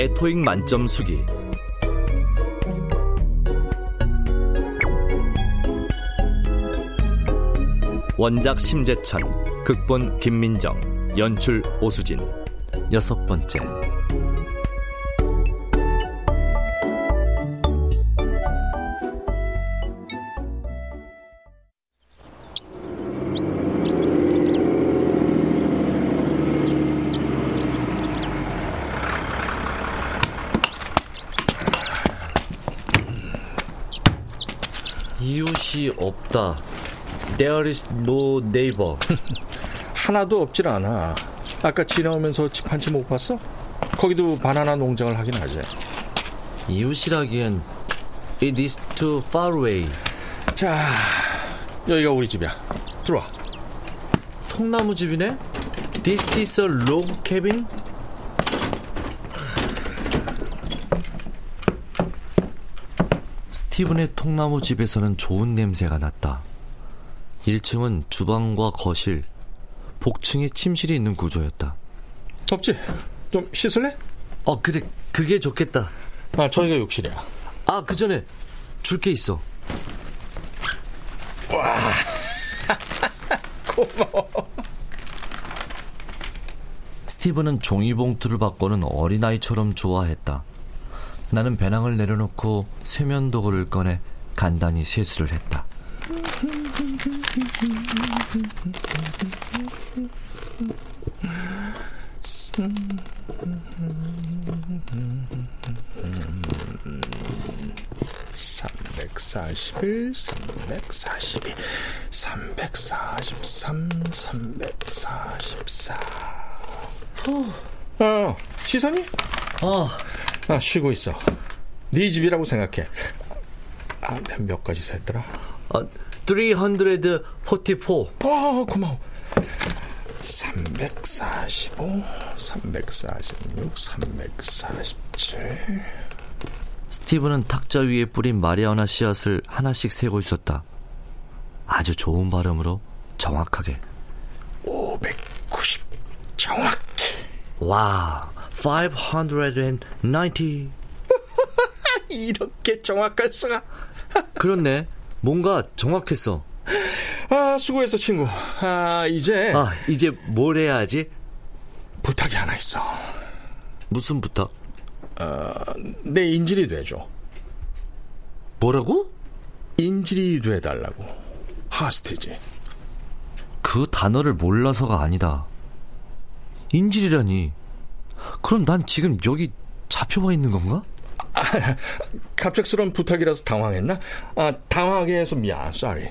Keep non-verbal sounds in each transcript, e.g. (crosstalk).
나의 토익 만점 수기 원작 심재천, 극본 김민정, 연출 오수진. 여섯 번째. 없다. There is no neighbor. (laughs) 하나도 없질 않아. 아까 지나오면서 집 한 채 못 봤어? 거기도 바나나 농장을 하긴 하지. 이웃이라기엔 it is too far away. 자, 여기가 우리 집이야. 들어와. 통나무 집이네? This is a log cabin? 스티븐의 통나무 집에서는 좋은 냄새가 났다. 1층은 주방과 거실, 복층에 침실이 있는 구조였다. 덥지? 좀 씻을래? 어, 그래, 그게 좋겠다. 아, 저기가 욕실이야. 아, 그 전에 줄 게 있어. 와, (laughs) 고마워. 스티븐은 종이봉투를 받고는 어린아이처럼 좋아했다. 나는 배낭을 내려놓고 세면 도구를 꺼내 간단히 세수를 했다. 삼백사십일, 삼백사십이, 삼백사십삼, 삼백사십사. 후, 어, 시선이? 어, 아, 쉬고 있어. 네 집이라고 생각해. 아, 몇 가지 셌더라? 어, 344. 어, 고마워. 345, 346, 347. 스티븐은 탁자 위에 뿌린 마리아나 씨앗을 하나씩 세고 있었다. 아주 좋은 발음으로 정확하게. 590. 정확히. 와, 590. (laughs) 이렇게 정확할 수가. 그렇네. 뭔가 정확했어. 아, 수고했어, 친구. 아, 이제. 아, 이제 뭘 해야 하지? 부탁이 하나 있어. 무슨 부탁? 어, 내 인질이 돼줘. 뭐라고? 인질이 돼달라고. 하스티지. 그 단어를 몰라서가 아니다. 인질이라니. 그럼 난 지금 여기 잡혀와 있는 건가? 아, 갑작스러운 부탁이라서 당황했나? 아, 당황하게 해서 미안, sorry.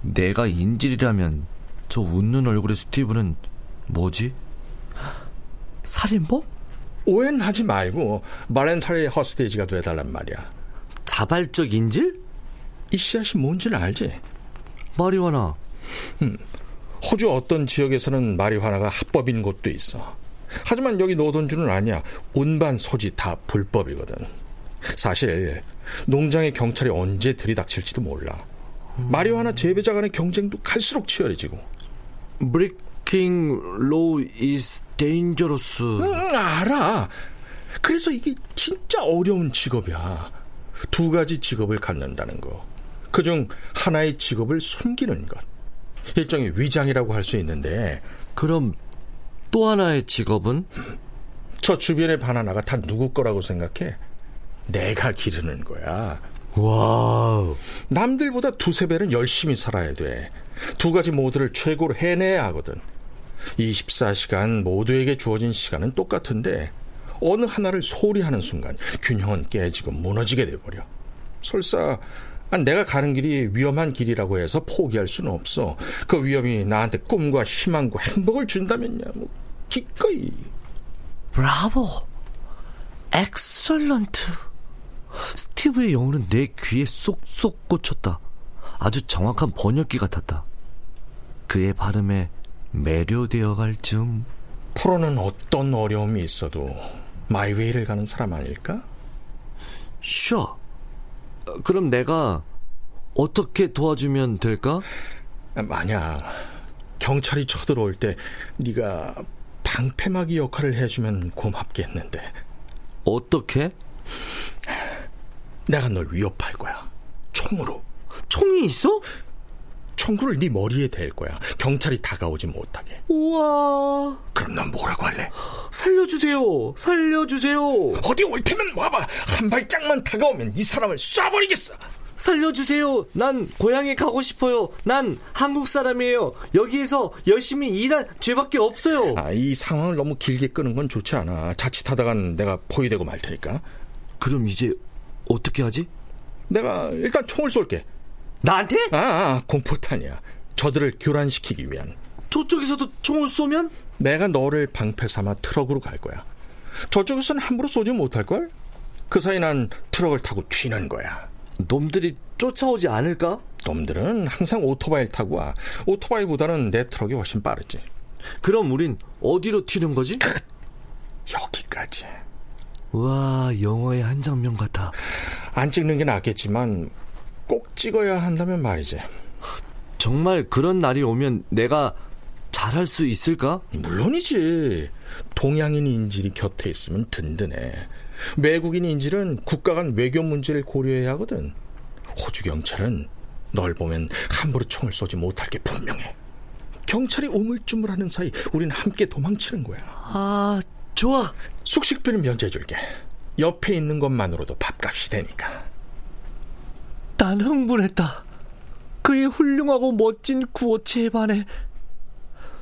내가 인질이라면 저 웃는 얼굴의 스티브는 뭐지? 살인범? 오해는 하지 말고 말렌타리 허스테이지가 돼달란 말이야. 자발적 인질? 이 씨앗이 뭔지는 알지? 마리화나. 음, 호주 어떤 지역에서는 마리화나가 합법인 곳도 있어. 하지만 여기 노돈주는 아니야. 운반 소지 다 불법이거든. 사실 농장의 경찰이 언제 들이닥칠지도 몰라. 마리화나 재배자 간의 경쟁도 갈수록 치열해지고. Breaking law is dangerous. 응, 알아. 그래서 이게 진짜 어려운 직업이야. 두 가지 직업을 갖는다는 거. 그중 하나의 직업을 숨기는 것. 일종의 위장이라고 할 수 있는데. 그럼 또 하나의 직업은? 저 주변의 바나나가 다 누구 거라고 생각해? 내가 기르는 거야. 와우. 남들보다 두세 배는 열심히 살아야 돼. 두 가지 모두를 최고로 해내야 하거든. 24시간 모두에게 주어진 시간은 똑같은데 어느 하나를 소홀히 하는 순간 균형은 깨지고 무너지게 돼버려. 설사 내가 가는 길이 위험한 길이라고 해서 포기할 수는 없어. 그 위험이 나한테 꿈과 희망과 행복을 준다면야 뭐 기꺼이. 브라보. Excellent. 스티브의 영어는 내 귀에 쏙쏙 꽂혔다. 아주 정확한 번역기 같았다. 그의 발음에 매료되어 갈 즈음. 프로는 어떤 어려움이 있어도 my way를 가는 사람 아닐까? Sure. 그럼 내가 어떻게 도와주면 될까? 만약 경찰이 쳐들어올 때 네가 방패막이 역할을 해주면 고맙겠는데. 어떻게? 내가 널 위협할 거야. 총으로. 총이 있어? 총구를 네 머리에 댈 거야. 경찰이 다가오지 못하게. 우와. 그럼 넌 뭐라고 할래? 살려주세요. 살려주세요. 어디 올 테면 와봐. 한 발짝만 다가오면 이 사람을 쏴버리겠어. 살려주세요. 난 고향에 가고 싶어요. 난 한국 사람이에요. 여기에서 열심히 일한 죄밖에 없어요. 아, 이 상황을 너무 길게 끄는 건 좋지 않아. 자칫하다간 내가 포위되고 말 테니까. 그럼 이제 어떻게 하지? 내가 일단 총을 쏠게. 나한테? 아, 아 공포탄이야. 저들을 교란시키기 위한. 저쪽에서도 총을 쏘면? 내가 너를 방패 삼아 트럭으로 갈 거야. 저쪽에서는 함부로 쏘지 못할걸? 그 사이 난 트럭을 타고 튀는 거야. 놈들이 쫓아오지 않을까? 놈들은 항상 오토바이를 타고 와. 오토바이보다는 내 트럭이 훨씬 빠르지. 그럼 우린 어디로 튀는 거지? 여기까지. 와, 영화의 한 장면 같아. 안 찍는 게 낫겠지만 꼭 찍어야 한다면 말이지. 정말 그런 날이 오면 내가 잘할 수 있을까? 물론이지. 동양인 인질이 곁에 있으면 든든해. 외국인 인질은 국가 간 외교 문제를 고려해야 하거든. 호주 경찰은 널 보면 함부로 총을 쏘지 못할 게 분명해. 경찰이 우물쭈물하는 사이 우린 함께 도망치는 거야. 아, 좋아. 숙식비는 면제해줄게. 옆에 있는 것만으로도 밥값이 되니까. 난 흥분했다. 그의 훌륭하고 멋진 구호체에 반해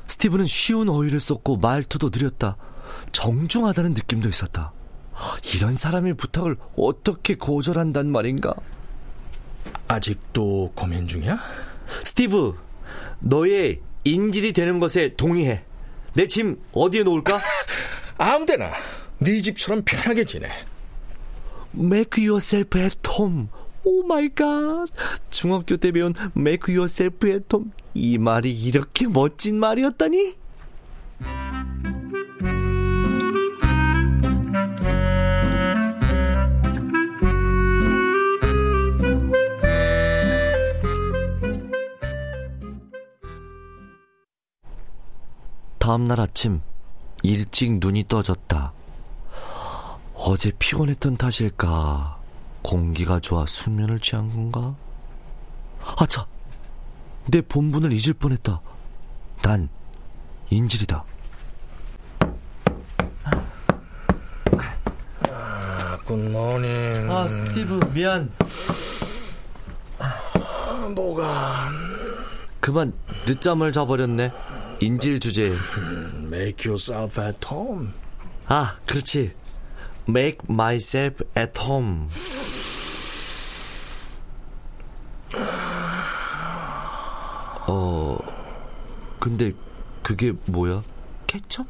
스티브는 쉬운 어휘를 썼고 말투도 느렸다. 정중하다는 느낌도 있었다. 이런 사람의 부탁을 어떻게 거절한단 말인가? 아직도 고민 중이야? 스티브, 너의 인질이 되는 것에 동의해. 내 짐 어디에 놓을까? (laughs) 아무데나. 네 집처럼 편하게 지내. Make yourself at home. Oh my God. 중학교 때 배운 make yourself at home. 이 말이 이렇게 멋진 말이었다니? 다음날 아침 일찍 눈이 떠졌다. 어제 피곤했던 탓일까? 공기가 좋아 수면을 취한 건가? 아차! 내 본분을 잊을 뻔했다. 난 인질이다. 아, 굿모닝. 아, 스티브, 미안. 아, 뭐가? 그만 늦잠을 자버렸네. 인질 주제. (laughs) Make yourself at home. 아, 그렇지. Make myself at home. 어, 근데 그게 뭐야? 케첩?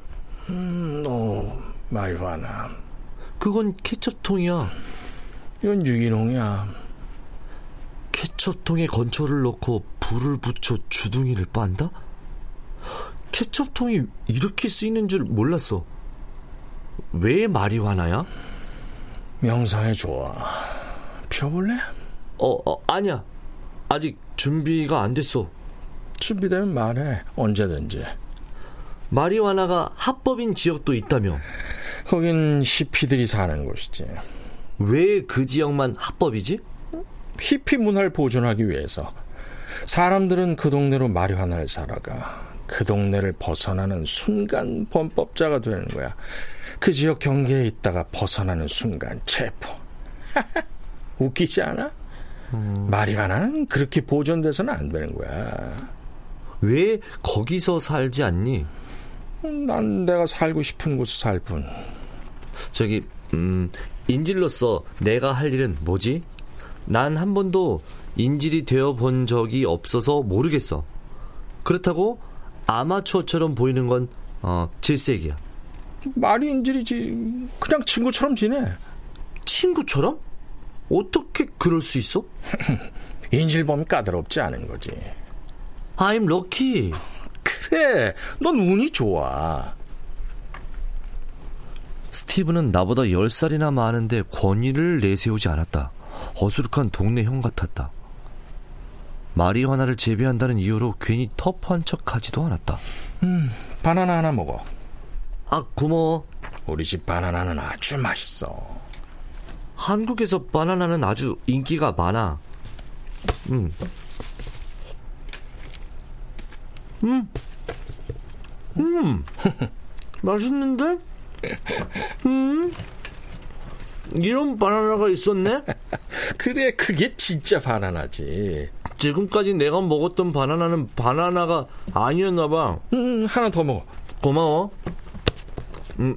음, 너 마리화나. 그건 케첩통이야. 이건 유기농이야. 케첩통에 건초를 넣고 불을 붙여 주둥이를 빤다? 케첩통이 이렇게 쓰이는 줄 몰랐어. 왜 마리화나야? 명상에 좋아. 펴볼래? 어, 어, 아니야. 아직 준비가 안 됐어. 준비되면 말해. 언제든지. 마리화나가 합법인 지역도 있다며. 거긴 히피들이 사는 곳이지. 왜 그 지역만 합법이지? 히피 문화를 보존하기 위해서 사람들은 그 동네로 마리화나를 살아가 그 동네를 벗어나는 순간 범법자가 되는 거야. 그 지역 경계에 있다가 벗어나는 순간 체포. (laughs) 웃기지 않아? 음. 마리화나는 그렇게 보존돼서는 안 되는 거야. 왜 거기서 살지 않니? 난 내가 살고 싶은 곳에 살 뿐. 저기, 음, 인질로서 내가 할 일은 뭐지? 난 한 번도 인질이 되어 본 적이 없어서 모르겠어. 그렇다고 아마추어처럼 보이는 건 어, 질색이야. 말이 인질이지. 그냥 친구처럼 지내. 친구처럼? 어떻게 그럴 수 있어? (laughs) 인질범이 까다롭지 않은 거지. I'm lucky. 그래, 넌 운이 좋아. 스티브는 나보다 10살이나 많은데 권위를 내세우지 않았다. 어수룩한 동네 형 같았다. 마리화나를 재배한다는 이유로 괜히 터프한 척 하지도 않았다. 음, 바나나 하나 먹어. 아, 고마워. 우리 집 바나나는 아주 맛있어. 한국에서 바나나는 아주 인기가 많아. 음. 음. 음. (laughs) 맛있는데? 음. 이런 바나나가 있었네? (laughs) 그래, 그게 진짜 바나나지. 지금까지 내가 먹었던 바나나는 바나나가 아니었나 봐. 음, 하나 더 먹어. 고마워. 음.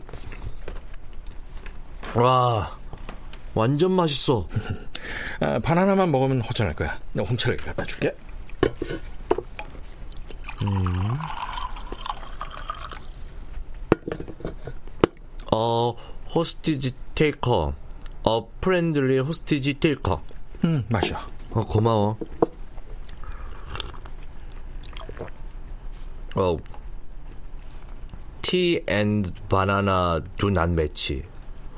와, 완전 맛있어. (laughs) 아, 바나나만 먹으면 허전할 거야. 내가 홍차를 갖다 줄게. 음. 어, hostage taker. 어, friendly hostage taker. 음, 마셔. 어, 고마워. 어, tea and banana do not match.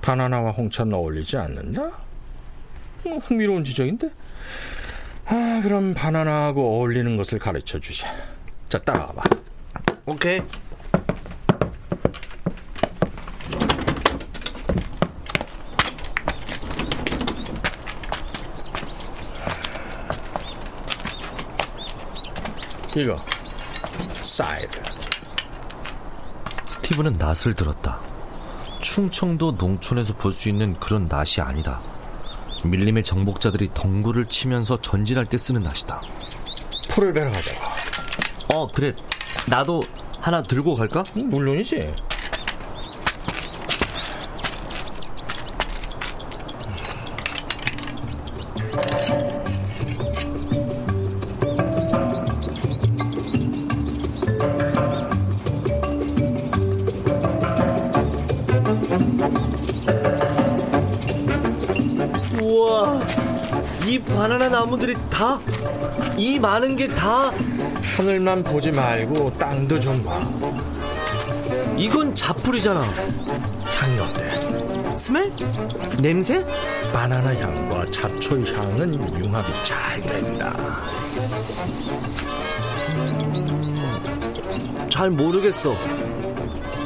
바나나와 홍차는 어울리지 않는다? 어, 흥미로운 지적인데? 아, 그럼 바나나하고 어울리는 것을 가르쳐 주자. 자, 따라와봐. 오케이. 이거 사이드 스티브는 낫을 들었다. 충청도 농촌에서 볼 수 있는 그런 낫이 아니다. 밀림의 정복자들이 덩굴을 치면서 전진할 때 쓰는 낫이다. 풀을 베러 가자. 어, 그래. 나도 하나 들고 갈까? 물론이지. 다, 이 많은 게 다. 하늘만 보지 말고 땅도 좀 봐. 이건 자풀이잖아. 향이 어때? 스멜? 냄새? 바나나 향과 잡초 향은 융합이 잘 된다. 음, 잘 모르겠어.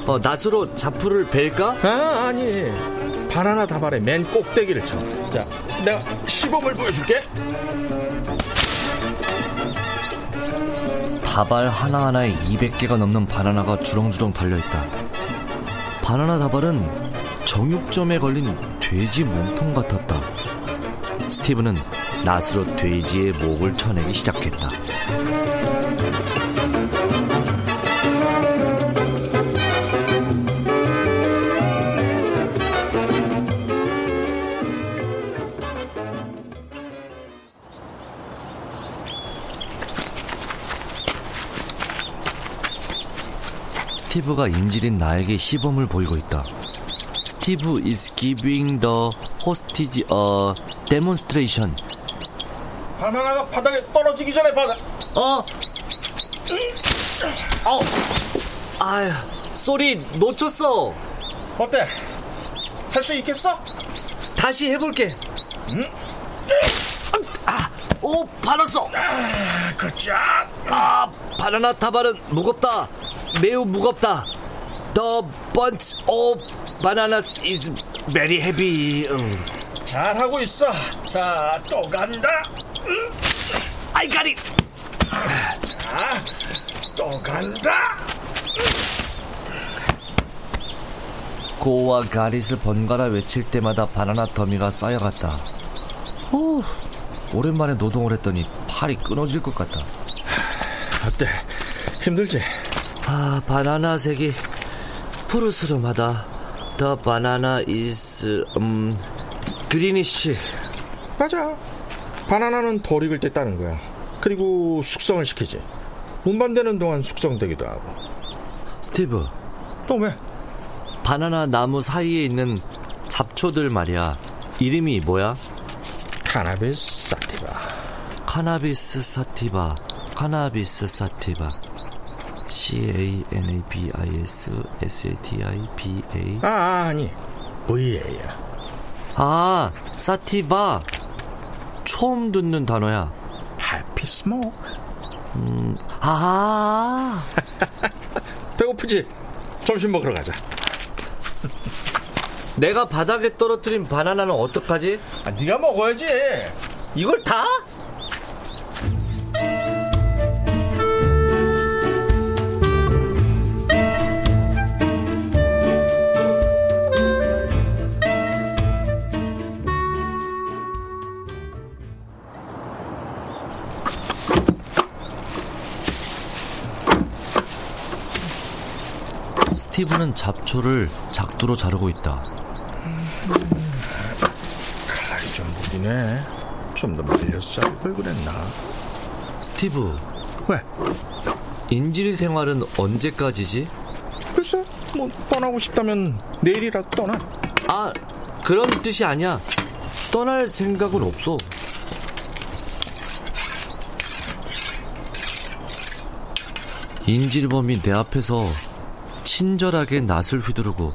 어, 낫으로 자풀을 벨까? 아, 아니. 바나나 다발의 맨 꼭대기를 쳐. 자, 내가 시범을 보여줄게. 다발 하나하나에 200개가 넘는 바나나가 주렁주렁 달려있다. 바나나 다발은 정육점에 걸린 돼지 몸통 같았다. 스티브는 낫으로 돼지의 목을 쳐내기 시작했다. 스티브가 인질인 나에게 시범을 보이고 있다. 스티브 is giving the hostage a demonstration. 바나나가 바닥에 떨어지기 전에 받아. 어. 어. 아휴, sorry 놓쳤어. 어때? 할 수 있겠어? 다시 해볼게. 아, 오, 받았어. 그자. 아, 바나나 타발은 무겁다. 매우 무겁다. The bunch of bananas is very heavy. 음. 잘하고 있어. 자, 또 간다. I got it. 자, 또 간다. 고와 가릿을 번갈아 외칠 때마다 바나나 더미가 쌓여갔다. 오, 오랜만에 노동을 했더니 팔이 끊어질 것 같다. 어때? 힘들지? 아, 바나나 색이 푸르스름하다. The banana is 음 그리니쉬. 맞아. 바나나는 덜 익을 때 따는 거야. 그리고 숙성을 시키지. 운반되는 동안 숙성되기도 하고. 스티브, 또 왜? 바나나 나무 사이에 있는 잡초들 말이야. 이름이 뭐야? Cannabis sativa. Cannabis sativa. Cannabis sativa. C A N A B I S S A T I B A. 아, 아 아니. VA야. 아, sativa. 처음 듣는 단어야. Happy smoke. 아, 배고프지? 점심 먹으러 가자. 내가 바닥에 떨어뜨린 바나나는 어떡하지? 아, 네가 먹어야지. 이걸 다? 스티브는 잡초를 작두로 자르고 있다. 칼이 좀 무리네. 좀 더 말려서 잘걸 그랬나? 스티브, 왜? 인질 생활은 언제까지지? 글쎄, 뭐 떠나고 싶다면 내일이라도 떠나. 아, 그런 뜻이 아니야. 떠날 생각은 없어. 인질범이 내 앞에서 친절하게 낯을 휘두르고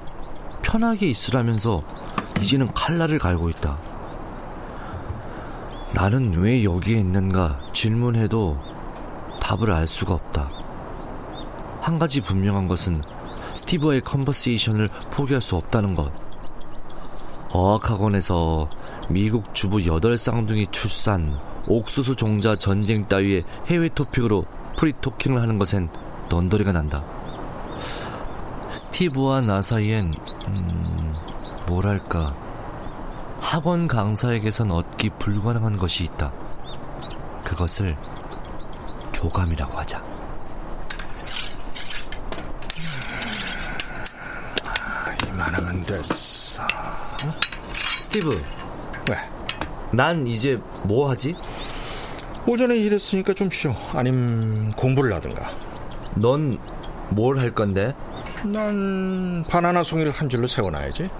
편하게 있으라면서 이제는 칼날을 갈고 있다. 나는 왜 여기에 있는가 질문해도 답을 알 수가 없다. 한 가지 분명한 것은 스티브와의 컨버세이션을 포기할 수 없다는 것. 어학학원에서 미국 주부 여덟 쌍둥이 출산, 옥수수 종자 전쟁 따위의 해외 토픽으로 프리토킹을 하는 것엔 넌더리가 난다. 스티브와 나 사이엔 음, 뭐랄까 학원 강사에게선 얻기 불가능한 것이 있다. 그것을 교감이라고 하자. 이만하면 됐어. 스티브, 왜? 난 이제 뭐 하지? 오전에 일했으니까 좀 쉬어. 아님 공부를 하든가. 넌 뭘 할 건데? 난 바나나 송이를 한 줄로 세워놔야지.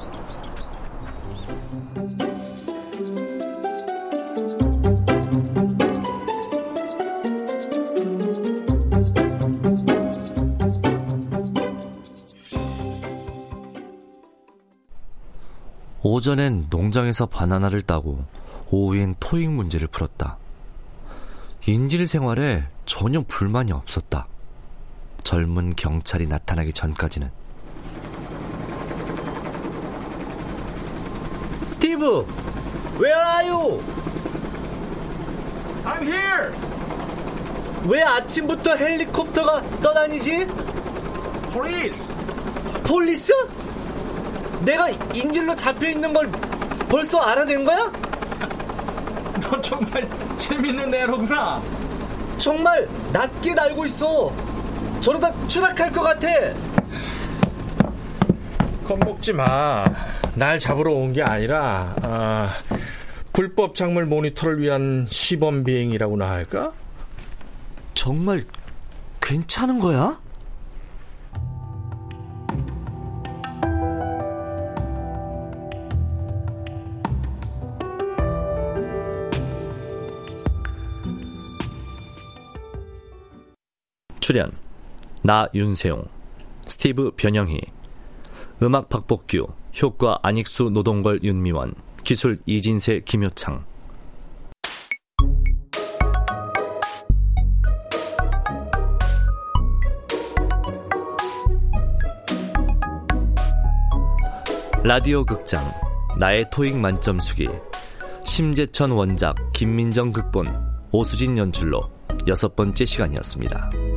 오전엔 농장에서 바나나를 따고 오후엔 토익 문제를 풀었다. 인질 생활에 전혀 불만이 없었다. 젊은 경찰이 나타나기 전까지는. 스티브! Where are you? I'm here. 왜 아침부터 헬리콥터가 떠다니지? Police. Police? 내가 인질로 잡혀 있는 걸 벌써 알아낸 거야? (laughs) 너 정말 재밌는 애로구나. 정말 낮게 날고 있어. 저러다 추락할 것 같아. 겁먹지 마. 날 잡으러 온 게 아니라 아, 불법 작물 모니터를 위한 시범 비행이라고나 할까? 정말 괜찮은 거야? 출연 나 윤세용, 스티브 변영희, 음악 박복규, 효과 안익수 노동걸 윤미원, 기술 이진세 김효창. 라디오 극장 나의 토익 만점 수기 심재천 원작 김민정 극본 오수진 연출로 여섯 번째 시간이었습니다.